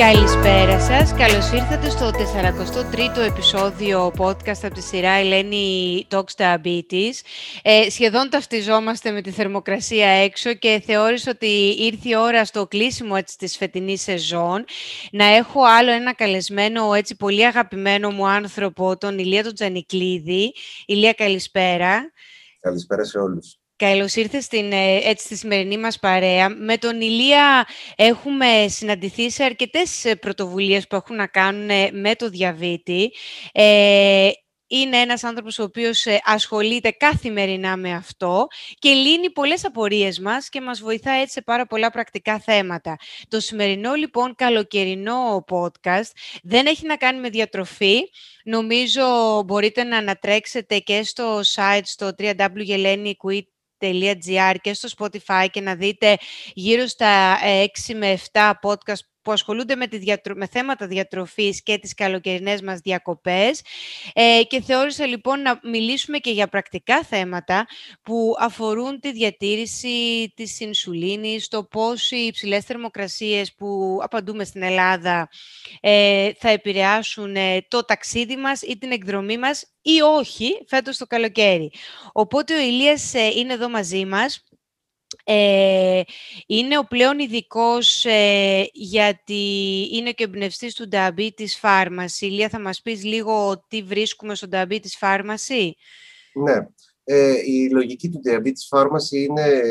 Καλησπέρα σας. Καλώς ήρθατε στο 43ο επεισόδιο podcast από τη σειρά Ελένη Talks Diabetes. Ε, σχεδόν ταυτιζόμαστε με τη θερμοκρασία έξω και θεώρησα ότι ήρθε η ώρα στο κλείσιμο έτσι, της φετινής σεζόν να έχω άλλο ένα καλεσμένο έτσι πολύ αγαπημένο μου άνθρωπο, τον Ηλία τον Τζανικλίδη. Ηλία, καλησπέρα. Καλησπέρα σε όλους. Καλώς ήρθες στην, ε, έτσι, στη σημερινή μας παρέα. Με τον Ηλία έχουμε συναντηθεί σε αρκετές ε, πρωτοβουλίες που έχουν να κάνουν ε, με το διαβήτη. Ε, είναι ένας άνθρωπος ο οποίος ασχολείται καθημερινά με αυτό και λύνει πολλές απορίες μας και μας βοηθά έτσι σε πάρα πολλά πρακτικά θέματα. Το σημερινό λοιπόν καλοκαιρινό podcast δεν έχει να κάνει με διατροφή. Νομίζω μπορείτε να ανατρέξετε και στο site στο www.eleniquit και στο Spotify και να δείτε γύρω στα 6 με 7 podcast που ασχολούνται με, τη διατρο... με θέματα διατροφής και τις καλοκαιρινές μας διακοπές ε, και θεώρησα λοιπόν να μιλήσουμε και για πρακτικά θέματα που αφορούν τη διατήρηση της ινσουλίνης, το πώς οι υψηλές θερμοκρασίες που απαντούμε στην Ελλάδα ε, θα επηρεάσουν ε, το ταξίδι μας ή την εκδρομή μας ή όχι φέτος το καλοκαίρι. Οπότε ο Ηλίας ε, είναι εδώ μαζί μας ε, είναι ο πλέον ειδικός ε, γιατί είναι και εμπνευστής του Diabetes Pharmacy. Ηλία, θα μας πεις λίγο τι βρίσκουμε στο Diabetes Pharmacy. Ναι. Ε, η λογική του Diabetes Pharmacy είναι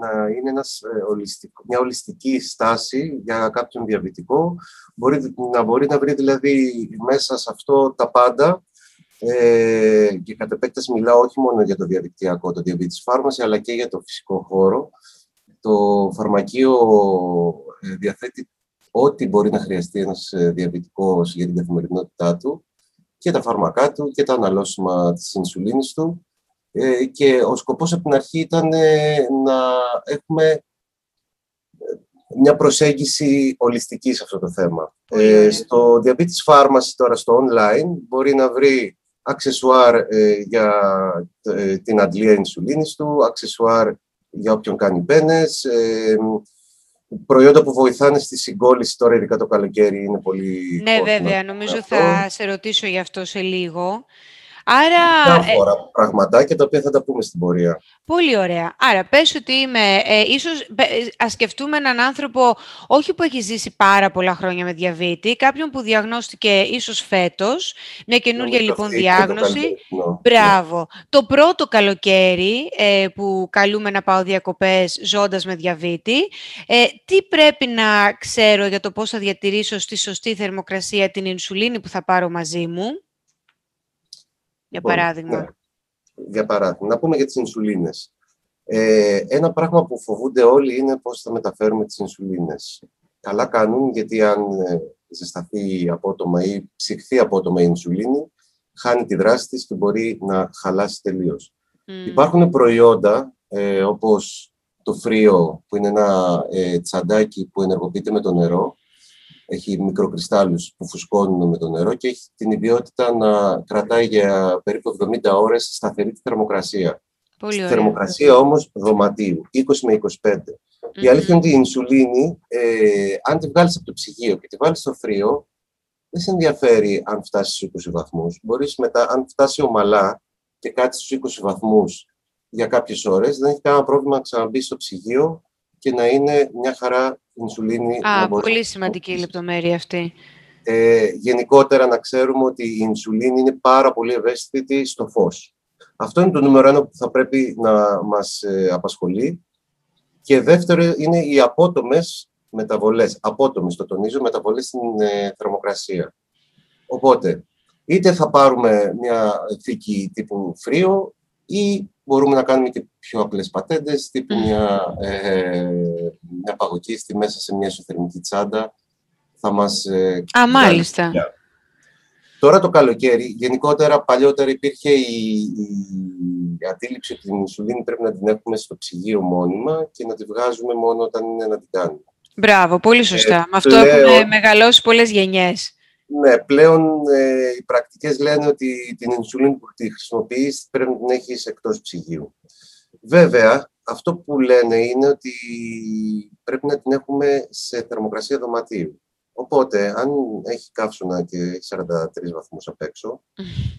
να είναι ένας, ε, μια ολιστική στάση για κάποιον διαβητικό. Μπορεί, να μπορεί να βρει δηλαδή μέσα σε αυτό τα πάντα ε, και κατ' επέκταση μιλάω όχι μόνο για το διαδικτυακό, το diabetes pharmacy, αλλά και για το φυσικό χώρο. Το φαρμακείο ε, διαθέτει ό,τι μπορεί να χρειαστεί ένας ε, διαβητικός για την καθημερινότητά του και τα φάρμακά του και τα αναλώσιμα της ινσουλίνης του. Ε, και ο σκοπός από την αρχή ήταν να έχουμε μια προσέγγιση ολιστική σε αυτό το θέμα. Ε, στο Diabetes Pharmacy τώρα στο online μπορεί να βρει αξεσουάρ ε, για ε, την αντλία ινσουλίνης του, αξεσουάρ για όποιον κάνει πένες, ε, προϊόντα που βοηθάνε στη συγκόλληση τώρα, ειδικά το καλοκαίρι, είναι πολύ... Ναι, βέβαια, νομίζω θα σε ρωτήσω γι' αυτό σε λίγο. Άρα... Διάφορα ε, πραγματάκια τα οποία θα τα πούμε στην πορεία. Πολύ ωραία. Άρα πες ότι είμαι, ε, ίσως ε, ας σκεφτούμε έναν άνθρωπο όχι που έχει ζήσει πάρα πολλά χρόνια με διαβήτη, κάποιον που διαγνώστηκε ίσως φέτος, μια καινούργια λοιπόν διάγνωση. Ναι. Μπράβο. Το πρώτο καλοκαίρι ε, που καλούμε να πάω διακοπές ζώντας με διαβήτη, ε, τι πρέπει να ξέρω για το πώς θα διατηρήσω στη σωστή θερμοκρασία την ινσουλίνη που θα πάρω μαζί μου; Για λοιπόν, παράδειγμα. Ναι. Για παράδειγμα, να πούμε για τις ινσουλίνες. Ε, ένα πράγμα που φοβούνται όλοι είναι πώς θα μεταφέρουμε τις ινσουλίνες. Καλά κάνουν, γιατί αν ε, ζεσταθεί απότομα ή ψυχθεί απότομα η ινσουλίνη, χάνει τη δράση της και μπορεί να χαλάσει τελείως. Mm. Υπάρχουν προϊόντα, ε, όπως το φρύο, που είναι ένα ε, τσαντάκι που ενεργοποιείται με το νερό, έχει μικροκριστάλλους που φουσκώνουν με το νερό και έχει την ιδιότητα να κρατάει για περίπου 70 ώρες σταθερή τη θερμοκρασία. Πολύ ωραία. Θερμοκρασία όμως δωματίου, 20 με 25. Η αλήθεια είναι ότι η ινσουλίνη, ε, αν τη βγάλεις από το ψυγείο και τη βάλεις στο φρύο, δεν σε ενδιαφέρει αν φτάσεις στους 20 βαθμούς. Μπορείς μετά, αν φτάσει ομαλά και κάτσεις στους 20 βαθμούς για κάποιες ώρες, δεν έχει κανένα πρόβλημα να ξαναμπείς στο ψυγείο και να είναι μια χαρά ινσουλίνη. Α, πολύ σημαντική η λεπτομέρεια αυτή. Ε, γενικότερα να ξέρουμε ότι η ινσουλίνη είναι πάρα πολύ ευαίσθητη στο φως. Αυτό είναι το νούμερο ένα που θα πρέπει να μας ε, απασχολεί. Και δεύτερο είναι οι απότομες μεταβολές. Απότομες, το τονίζω, μεταβολές στην ε, θερμοκρασία. Οπότε, είτε θα πάρουμε μια θήκη τύπου φρύο ή μπορούμε να κάνουμε και πιο απλές πατέντες, τύπου μια, ε, μια παγωκίστη μέσα σε μια ισοθερμική τσάντα. Θα μας... Ε, Α, μάλιστα. Τώρα το καλοκαίρι, γενικότερα παλιότερα υπήρχε η, η αντίληψη ότι την ινσουλίνη πρέπει να την έχουμε στο ψυγείο μόνιμα και να τη βγάζουμε μόνο όταν είναι να την κάνουμε. Μπράβο, πολύ σωστά. Ε, Με αυτό έχουν μεγαλώσει πολλές γενιές. Ναι, πλέον ε, οι πρακτικές λένε ότι την ινσουλίνη που τη χρησιμοποιείς πρέπει να την έχεις εκτός ψυγείου. Βέβαια, αυτό που λένε είναι ότι πρέπει να την έχουμε σε θερμοκρασία δωματίου. Οπότε, αν έχει καύσωνα και έχει 43 βαθμούς απ' έξω,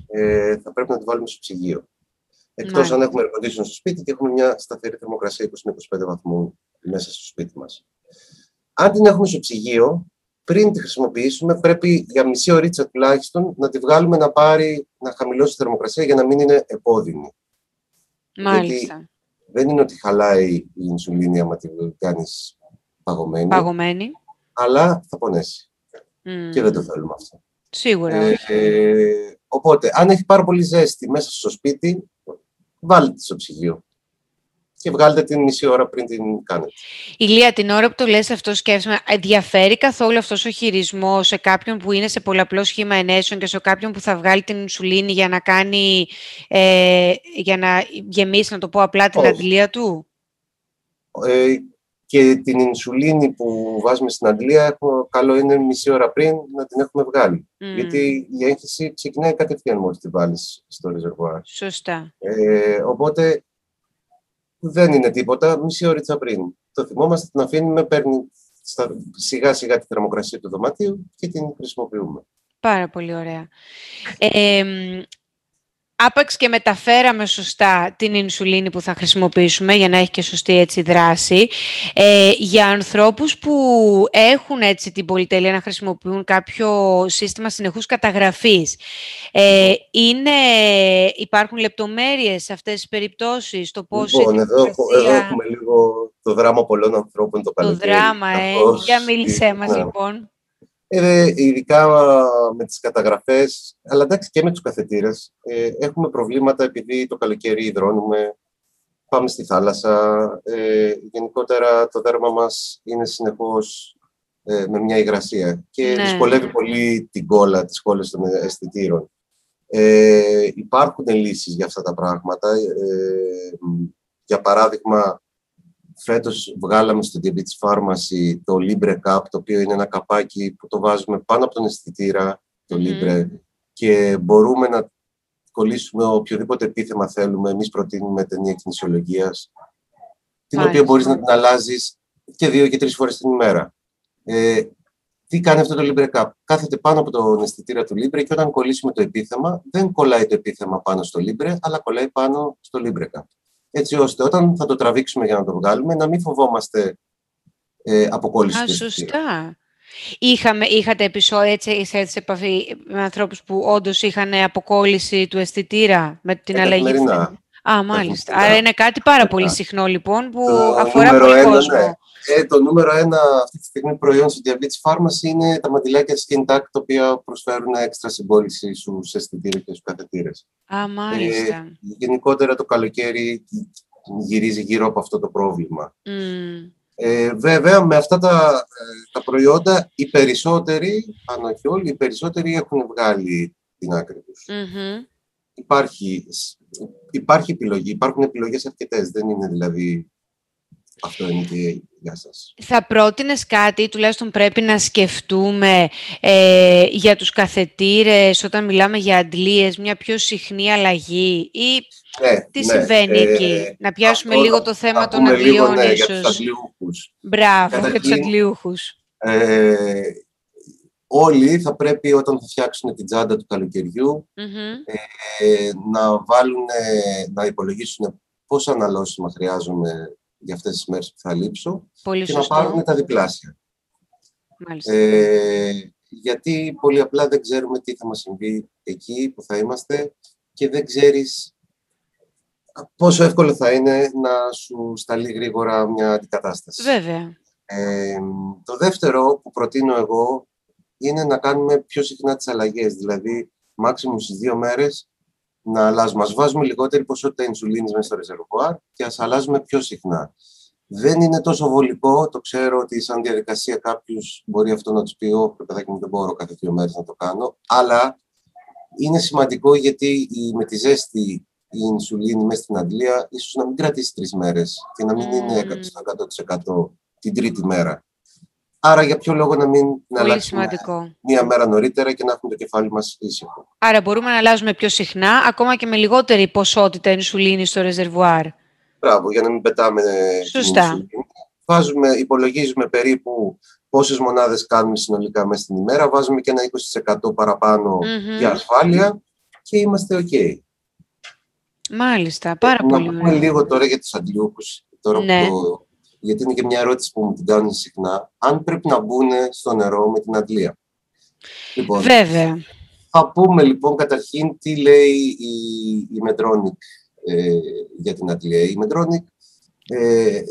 ε, θα πρέπει να τη βάλουμε στο ψυγείο. Εκτός αν έχουμε air στο σπίτι και έχουμε μια σταθερή θερμοκρασία 20-25 βαθμού μέσα στο σπίτι μας. Αν την έχουμε στο ψυγείο, πριν τη χρησιμοποιήσουμε, πρέπει για μισή ωρίτσα τουλάχιστον να τη βγάλουμε να πάρει, να χαμηλώσει τη θερμοκρασία για να μην είναι επώδυνη. Μάλιστα. Γιατί δεν είναι ότι χαλάει η ινσουλίνη άμα τη κάνεις παγωμένη. Παγωμένη. Αλλά θα πονέσει. Και δεν το θέλουμε αυτό. Σίγουρα. Ε, οπότε, αν έχει πάρα πολύ ζέστη μέσα στο σπίτι, βάλτε τη στο ψυγείο και βγάλετε την μισή ώρα πριν την κάνετε. Ηλία, την ώρα που το λες αυτό σκέφτομαι, ενδιαφέρει καθόλου αυτός ο χειρισμός σε κάποιον που είναι σε πολλαπλός σχήμα ενέσεων και σε κάποιον που θα βγάλει την ινσουλίνη για να κάνει, ε, για να γεμίσει, να το πω απλά, την αντιλία του; Ε, και την ινσουλίνη που βάζουμε στην αντλία, καλό είναι μισή ώρα πριν να την έχουμε βγάλει. Γιατί η έγχυση ξεκινάει κατευθείαν μόλις τη βάλεις στο ρεζερβουάρ. Σωστά. Ε, οπότε δεν είναι τίποτα, μισή ώρα πριν. Το θυμόμαστε, την αφήνουμε, παίρνει σιγά σιγά τη θερμοκρασία του δωματίου και την χρησιμοποιούμε. Πάρα πολύ ωραία. Ε, άπαξ και μεταφέραμε σωστά την ινσουλίνη που θα χρησιμοποιήσουμε για να έχει και σωστή έτσι δράση. Ε, για ανθρώπους που έχουν έτσι την πολυτέλεια να χρησιμοποιούν κάποιο σύστημα συνεχούς καταγραφής, ε, είναι, υπάρχουν λεπτομέρειες σε αυτές τις περιπτώσεις, το πώς... Λοιπόν, εδώ, εδώ έχουμε λίγο το δράμα πολλών ανθρώπων το καλοκαίρι. Το δράμα, ε. Για μίλησέ μας, ναι. λοιπόν. Ε, ειδικά με τις καταγραφές, αλλά εντάξει και με τους καθετήρες. Ε, έχουμε προβλήματα επειδή το καλοκαίρι υδρώνουμε, πάμε στη θάλασσα. Ε, γενικότερα το δέρμα μας είναι συνεχώς ε, με μια υγρασία και ναι. δυσκολεύει πολύ την κόλλα, τις κόλλες των αισθητήρων. Ε, υπάρχουν λύσεις για αυτά τα πράγματα. Ε, για παράδειγμα, φέτος βγάλαμε στο Diabetes Pharmacy το Libre Cup, το οποίο είναι ένα καπάκι που το βάζουμε πάνω από τον αισθητήρα, το Libre, και μπορούμε να κολλήσουμε οποιοδήποτε επίθεμα θέλουμε. Εμείς προτείνουμε ταινία κινησιολογίας, την οποία μπορείς να την αλλάζεις και δύο και τρεις φορές την ημέρα. Ε, τι κάνει αυτό το Libre Cup; Κάθεται πάνω από τον αισθητήρα του Libre και όταν κολλήσουμε το επίθεμα, δεν κολλάει το επίθεμα πάνω στο Libre, αλλά κολλάει πάνω στο Libre Cup έτσι ώστε όταν θα το τραβήξουμε για να το βγάλουμε, να μην φοβόμαστε ε, αποκόλληση. Α, σωστά. Είχαμε, είχατε επεισόδια έτσι, σε επαφή με ανθρώπους που όντως είχαν αποκόλληση του αισθητήρα με την αλλαγή. Α, μάλιστα. Άρα είναι κάτι πάρα πολύ συχνό λοιπόν που αφορά πολύ ένα, κόσμο. Ναι. Ε, το νούμερο ένα αυτή τη στιγμή προϊόν στο Diabetes Pharmacy είναι τα μαντιλάκια Skin Tac, τα οποία προσφέρουν έξτρα συμπόληση στους αισθητήρες και στους καθετήρες. Α, μάλιστα. Ε, γενικότερα το καλοκαίρι γυρίζει γύρω από αυτό το πρόβλημα. Mm. Ε, βέβαια, με αυτά τα, ε, τα προϊόντα, οι περισσότεροι, αν όχι όλοι, οι περισσότεροι έχουν βγάλει την άκρη τους. Mm-hmm. Υπάρχει, υπάρχει επιλογή, υπάρχουν επιλογές αρκετές, δεν είναι δηλαδή αυτό είναι και για σας. Θα πρότεινες κάτι, τουλάχιστον πρέπει να σκεφτούμε ε, για τους καθετήρες όταν μιλάμε για αντλίες, μια πιο συχνή αλλαγή ή ναι, τι ναι, συμβαίνει ε, εκεί; Να πιάσουμε λίγο το θέμα των αντλίων ναι, ίσως. Για τους αντλιούχους. Μπράβο, για τους αντλιούχους. Ε, όλοι θα πρέπει όταν θα φτιάξουν την τσάντα του καλοκαιριου ε, να βάλουν, να υπολογίσουν πόσα αναλώσιμα χρειάζομαι για αυτές τις μέρες που θα λείψω Πολύ και να πάρουν τα διπλάσια. Ε, γιατί πολύ απλά δεν ξέρουμε τι θα μας συμβεί εκεί που θα είμαστε και δεν ξέρεις πόσο εύκολο θα είναι να σου σταλεί γρήγορα μια αντικατάσταση. Βέβαια. Ε, το δεύτερο που προτείνω εγώ είναι να κάνουμε πιο συχνά τις αλλαγές, δηλαδή μάξιμου στις δύο μέρες να αλλάζουμε. Ας βάζουμε λιγότερη ποσότητα ινσουλίνης μέσα στο ρεζερβουάρ και ας αλλάζουμε πιο συχνά. Δεν είναι τόσο βολικό, το ξέρω ότι σαν διαδικασία κάποιος μπορεί αυτό να τους πει: Όχι, παιδάκι μου, δεν μπορώ κάθε δύο μέρες να το κάνω. Αλλά είναι σημαντικό γιατί με τη ζέστη η ινσουλίνη μέσα στην αντλία ίσως να μην κρατήσει τρεις μέρες και να μην είναι 100% την τρίτη μέρα. Άρα για ποιο λόγο να μην να αλλάξουμε μία μέρα νωρίτερα και να έχουμε το κεφάλι μας ήσυχο; Άρα μπορούμε να αλλάζουμε πιο συχνά, ακόμα και με λιγότερη ποσότητα ινσουλίνης στο ρεζερβουάρ. Μπράβο, για να μην πετάμε Σωστά. Βάζουμε, υπολογίζουμε περίπου πόσες μονάδες κάνουμε συνολικά μέσα στην ημέρα, βάζουμε και ένα 20% παραπάνω για ασφάλεια και είμαστε ok. Μάλιστα, πάρα πολύ Να πούμε λίγο τώρα για τους αντιούχους, τώρα ναι. Γιατί είναι και μια ερώτηση που μου την κάνουν συχνά, αν πρέπει να μπουν στο νερό με την αντλία. Λοιπόν, Βέβαια. Θα πούμε λοιπόν καταρχήν τι λέει η, η Medtronic ε, για την αντλία. Η Medtronic ε,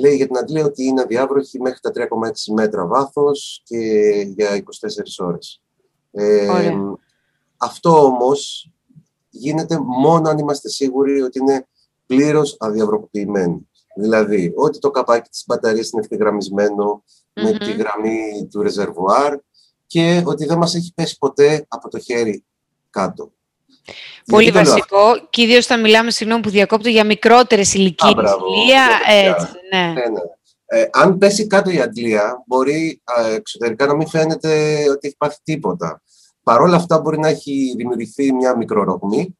λέει για την αντλία ότι είναι αδιάβροχη μέχρι τα 3,6 μέτρα βάθος και για 24 ώρες. Ε, αυτό όμως γίνεται μόνο αν είμαστε σίγουροι ότι είναι πλήρως αδιαβροχοποιημένη. Δηλαδή, ότι το καπάκι της μπαταρίας είναι ευθυγραμμισμένο με τη γραμμή του ρεζερβουάρ και ότι δεν μας έχει πέσει ποτέ από το χέρι κάτω. Πολύ βασικό και ιδίως θα μιλάμε, συγγνώμη που διακόπτω, για μικρότερες ηλικίες. Έτσι, ναι. ναι, ναι. Ε, αν πέσει κάτω η αντλία, μπορεί εξωτερικά να μην φαίνεται ότι έχει πάθει τίποτα. Παρ' όλα αυτά μπορεί να έχει δημιουργηθεί μια μικρορογμή,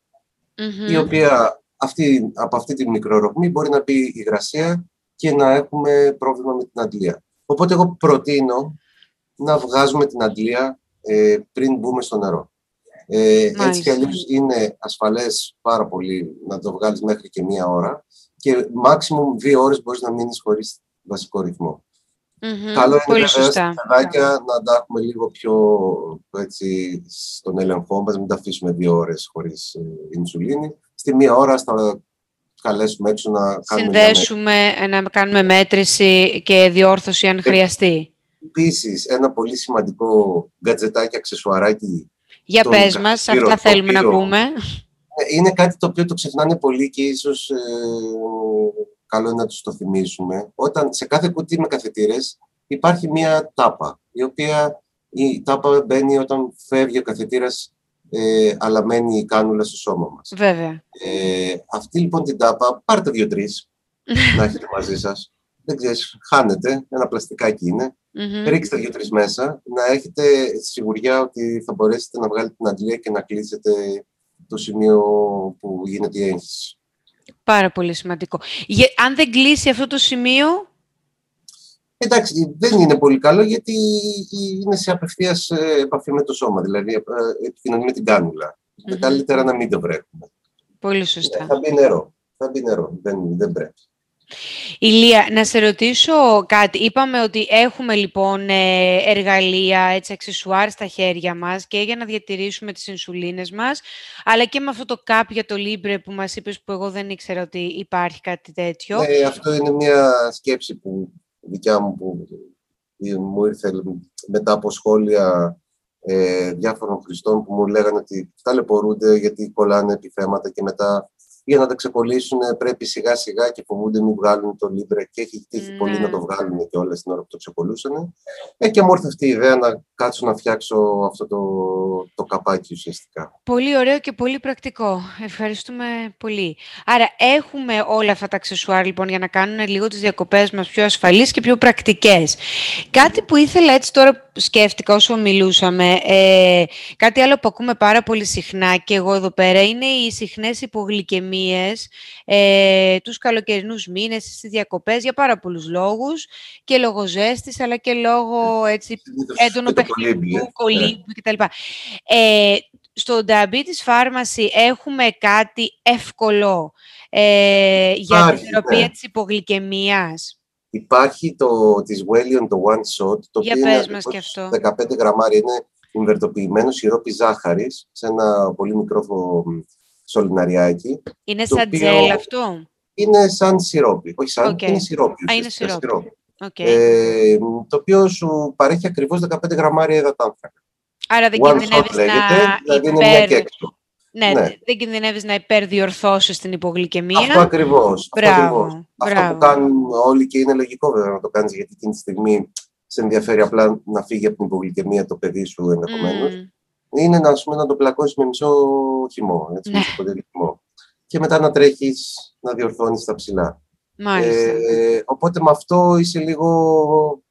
η οποία αυτή, από αυτή τη μικρορογμή μπορεί να μπει υγρασία και να έχουμε πρόβλημα με την αντλία. Οπότε εγώ προτείνω να βγάζουμε την αντλία ε, πριν μπούμε στο νερό. Ε, έτσι κι αλλιώς είναι ασφαλές πάρα πολύ να το βγάλεις μέχρι και μία ώρα και maximum δύο ώρες μπορείς να μείνεις χωρίς βασικό ρυθμό. Mm-hmm. Καλό είναι τα παιδάκια να τα έχουμε λίγο πιο έτσι, στον έλεγχό μας, μην τα αφήσουμε δύο ώρες χωρίς ε, ινσουλίνη. Στη μία ώρα θα καλέσουμε έξω να κάνουμε Συνδέσουμε, να κάνουμε μέτρηση και διόρθωση αν χρειαστεί. Επίσης, ένα πολύ σημαντικό γκατζετάκι, αξεσουαράκι για πες μας, αυτά θέλουμε να πούμε. Ε, είναι κάτι το οποίο το ξεχνάνε πολύ και ίσως ε, καλό είναι να τους το θυμίσουμε. Όταν σε κάθε κουτί με καθετήρες υπάρχει μία τάπα, η οποία η τάπα μπαίνει όταν φεύγει ο καθετήρας ε, αλλά μένει η κάνουλα στο σώμα μας. Βέβαια. Ε, αυτή λοιπόν την τάπα, πάρτε δύο-τρεις να έχετε μαζί σας. Δεν ξέρεις, χάνεται, ένα πλαστικάκι είναι mm-hmm. ρίξτε δύο-τρεις μέσα, να έχετε σιγουριά ότι θα μπορέσετε να βγάλετε την αντλία και να κλείσετε το σημείο που γίνεται η έγχυση. Πάρα πολύ σημαντικό. Αν δεν κλείσει αυτό το σημείο... Εντάξει, δεν είναι πολύ καλό γιατί είναι σε απευθείας ε, επαφή με το σώμα, δηλαδή ε, επικοινωνεί με την κάνουλα. Mm-hmm. Καλύτερα να μην το βρέχουμε. Πολύ σωστά. Θα μπει νερό. Θα μπει νερό. Δεν, δεν πρέπει. Ηλία, να σε ρωτήσω κάτι. Είπαμε ότι έχουμε λοιπόν ε, εργαλεία, έτσι, αξισουάρ στα χέρια μας και για να διατηρήσουμε τις ινσουλίνες μας, αλλά και με αυτό το κάπ για το Libre που μας είπες που εγώ δεν ήξερα ότι υπάρχει κάτι τέτοιο. Ναι, αυτό είναι μια σκέψη που δικιά μου που μου ήρθε μετά από σχόλια ε, διάφορων χρηστών που μου λέγανε ότι ταλαιπωρούνται γιατί κολλάνε επιθέματα και μετά για να τα ξεκολλήσουν πρέπει σιγά σιγά και φοβούνται μην βγάλουν το Libre και έχει τύχει mm. πολύ να το βγάλουν και όλα την ώρα που το ξεκολλούσαν. Ε, και μου ήρθε αυτή η ιδέα να κάτσω να φτιάξω αυτό το, το καπάκι ουσιαστικά. Πολύ ωραίο και πολύ πρακτικό. Ευχαριστούμε πολύ. Άρα έχουμε όλα αυτά τα αξεσουάρ λοιπόν για να κάνουν λίγο τις διακοπές μας πιο ασφαλείς και πιο πρακτικές. Κάτι που ήθελα έτσι τώρα σκέφτηκα όσο μιλούσαμε, ε, κάτι άλλο που ακούμε πάρα πολύ συχνά και εγώ εδώ πέρα είναι οι συχνές υπογλυκαιμίες ε, τους καλοκαιρινούς μήνες, στις διακοπές, για πάρα πολλούς λόγους και λόγω ζέστης, αλλά και λόγω έτσι, έντονο παιχνιδιού, ε. κολύμπου κτλ. Ε, στο Diabetes Pharmacy έχουμε κάτι εύκολο ε, για την θεραπεία ναι. της υπογλυκαιμίας. Υπάρχει το της Wellion, το One Shot, το Για οποίο είναι και αυτό. 15 γραμμάρια, είναι инβερτοποιημένο σιρόπι ζάχαρης σε ένα πολύ μικρό σωληναριάκι. Είναι σαν τζέλ αυτό; Είναι σαν σιρόπι. Όχι σαν, είναι σιρόπι. Α, είναι σιρόπι. Okay. Ε, το οποίο σου παρέχει ακριβώς 15 γραμμάρια υδατάνθρακα. Άρα δεν κινδυνεύεις να δηλαδή είναι μια και έξω. Ναι, ναι, δεν κινδυνεύεις να υπερδιορθώσεις την υπογλυκαιμία. Αυτό ακριβώς. Αυτό, αυτό που κάνουν όλοι και είναι λογικό βέβαια να το κάνεις γιατί εκείνη τη στιγμή σε ενδιαφέρει απλά να φύγει από την υπογλυκαιμία το παιδί σου ενδεχομένως. Mm. Είναι να, πούμε, να το πλακώσεις με μισό χυμό, έτσι, ναι. μισό χυμό. Και μετά να τρέχεις να διορθώνεις τα ψηλά. Ε, οπότε με αυτό είσαι λίγο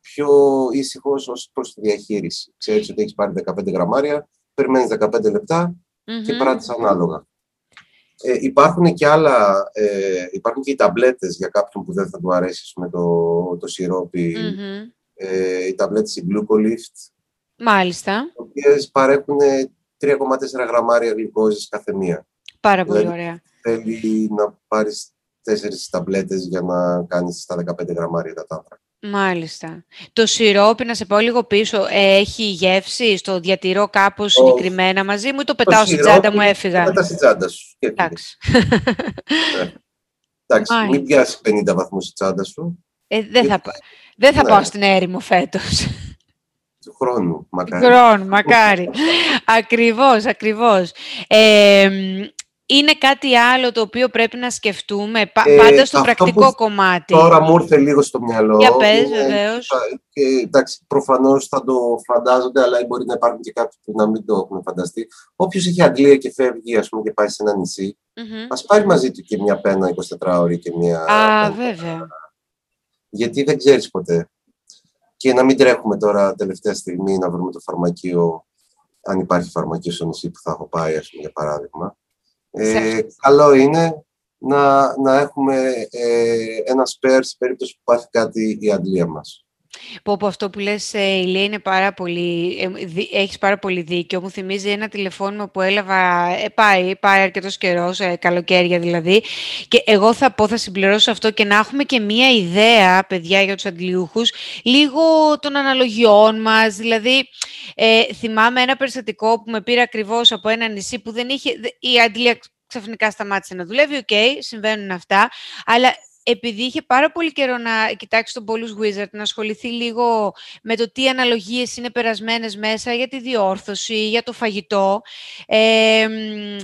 πιο ήσυχος ως προς τη διαχείριση. Ξέρεις ότι έχεις πάρει 15 γραμμάρια, περιμένεις 15 λεπτά, mm-hmm. και πράττεις ανάλογα. Ε, υπάρχουν και άλλα, ε, υπάρχουν και οι ταμπλέτες για κάποιον που δεν θα του αρέσει με το, το σιρόπι mm-hmm. ε, οι ταμπλέτες η Glucolift, Μάλιστα. οι οποίες παρέχουν 3,4 γραμμάρια γλυκόζης κάθε μία. Πάρα πολύ Δηλαδή, ωραία. Θέλει να πάρεις τέσσερις ταμπλέτες για να κάνεις στα 15 γραμμάρια τα τάβρα. Μάλιστα. Το σιρόπι, να σε πάω λίγο πίσω, ε, έχει γεύση, στο διατηρώ κάπως Όχι. συγκεκριμένα μαζί μου ή το πετάω στην σιρόπι τσάντα μου, έφυγα; Μετά στην τσάντα σου. και έφυγε. Εντάξει. Εντάξει, μην Μάλιστα. πιάσεις 50 βαθμούς η τσάντα σου Ε, δεν θα, πα- δεν θα Ναι. πάω στην έρημο φέτος. Του χρόνου. Μακάρι. Χρόνο, μακάρι. ακριβώς, ακριβώς. Ε, μ, είναι κάτι άλλο το οποίο πρέπει να σκεφτούμε, πα- Ε, πάντα στο αυτό πρακτικό που κομμάτι. Τώρα μου ήρθε λίγο στο μυαλό. Για πες, είναι- βεβαίως. θα- και, εντάξει, προφανώς θα το φαντάζονται, αλλά μπορεί να υπάρχουν και κάποιοι που να μην το έχουν φανταστεί. Όποιος έχει Αγγλία και φεύγει, ας πούμε, και πάει σε ένα νησί, Μμμ. ας πάρει μαζί του και μια πένα 24 ώρη και μια... Α, πένα. βέβαια. Γιατί δεν ξέρεις ποτέ. Και να μην τρέχουμε τώρα τελευταία στιγμή να βρούμε το φαρμακείο, αν υπάρχει φαρμακείο στο νησί που θα έχω πάει, ας πούμε, για παράδειγμα. Ε, καλό είναι να, να έχουμε ε, ένα spare σε περίπτωση που πάθει κάτι η αντλία μας. Πω, πω, αυτό που λες, ε, Ηλία, είναι πάρα πολύ, ε, δι- έχεις πάρα πολύ δίκιο. Μου θυμίζει ένα τηλεφώνημα που έλαβα, ε, πάει, πάει αρκετός καιρός, ε, καλοκαίρια δηλαδή, και εγώ θα πω, θα συμπληρώσω αυτό και να έχουμε και μία ιδέα, παιδιά, για τους αντλιούχους, λίγο των αναλογιών μας, δηλαδή, ε, θυμάμαι ένα περιστατικό που με πήρε ακριβώς από ένα νησί που δεν είχε, δε- η αντλία ξαφνικά σταμάτησε να δουλεύει, οκ, συμβαίνουν αυτά, αλλά επειδή είχε πάρα πολύ καιρό να κοιτάξει τον Bolus Wizard, να ασχοληθεί λίγο με το τι αναλογίες είναι περασμένες μέσα για τη διόρθωση, για το φαγητό, ε, μ,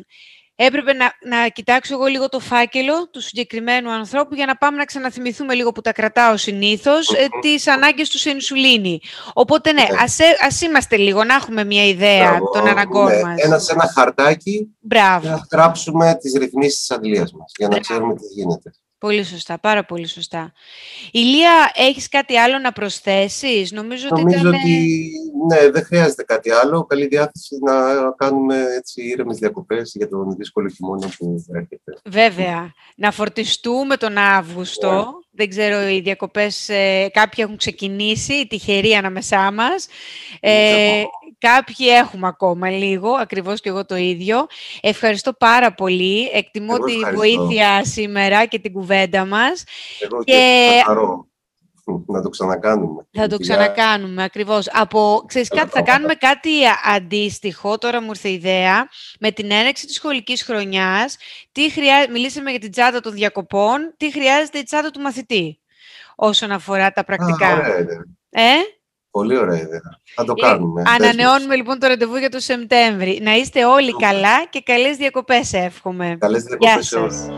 έπρεπε να, να κοιτάξω εγώ λίγο το φάκελο του συγκεκριμένου ανθρώπου για να πάμε να ξαναθυμηθούμε λίγο που τα κρατάω συνήθως, ε, τις ανάγκες του σε ινσουλίνη. Οπότε ναι, Ναι. ας, ε- ας είμαστε λίγο, να έχουμε μια ιδέα Μπράβο, των αναγκών ναι, μας. Ένα σε ένα χαρτάκι και Μπράβο. να γράψουμε τις ρυθμίσεις της αντλίας μας, για να Μπράβο. ξέρουμε τι γίνεται. Πολύ σωστά, πάρα πολύ σωστά. Ηλία, έχεις κάτι άλλο να προσθέσεις; Νομίζω, ότι Νομίζω ήταν... ότι ναι, δεν χρειάζεται κάτι άλλο. Καλή διάθεση να κάνουμε έτσι ήρεμες διακοπές για τον δύσκολο χειμώνα που έρχεται. Βέβαια, να φορτιστούμε τον Αύγουστο. Ναι. Δεν ξέρω, οι διακοπές, ε, κάποιοι έχουν ξεκινήσει, οι τυχεροί ανάμεσά μας. Ε, κάποιοι έχουμε ακόμα λίγο, ακριβώς και εγώ το ίδιο. Ευχαριστώ πάρα πολύ. Εκτιμώ Εγώ τη ευχαριστώ. βοήθεια σήμερα και την κουβέντα μας. Εγώ και, Και- θα χαρώ να το ξανακάνουμε. Θα το Για- ξανακάνουμε, ακριβώς. Από, ξέρεις κάτι, θα κάνουμε κάτι α- αντίστοιχο, τώρα μου ήρθε η ιδέα, με την έναρξη της σχολικής χρονιάς, τι χρειά... μιλήσαμε για την τσάντα των διακοπών, τι χρειάζεται η τσάντα του μαθητή, όσον αφορά τα πρακτικά. Α, ωραία ιδέα. ε; Πολύ ωραία ιδέα. Θα το Ε, κάνουμε. Ανανεώνουμε λοιπόν το ραντεβού για το Σεπτέμβρη. Να είστε όλοι καλά και καλές διακοπές εύχομαι. Καλές Γεια διακοπές σε όλους. σας.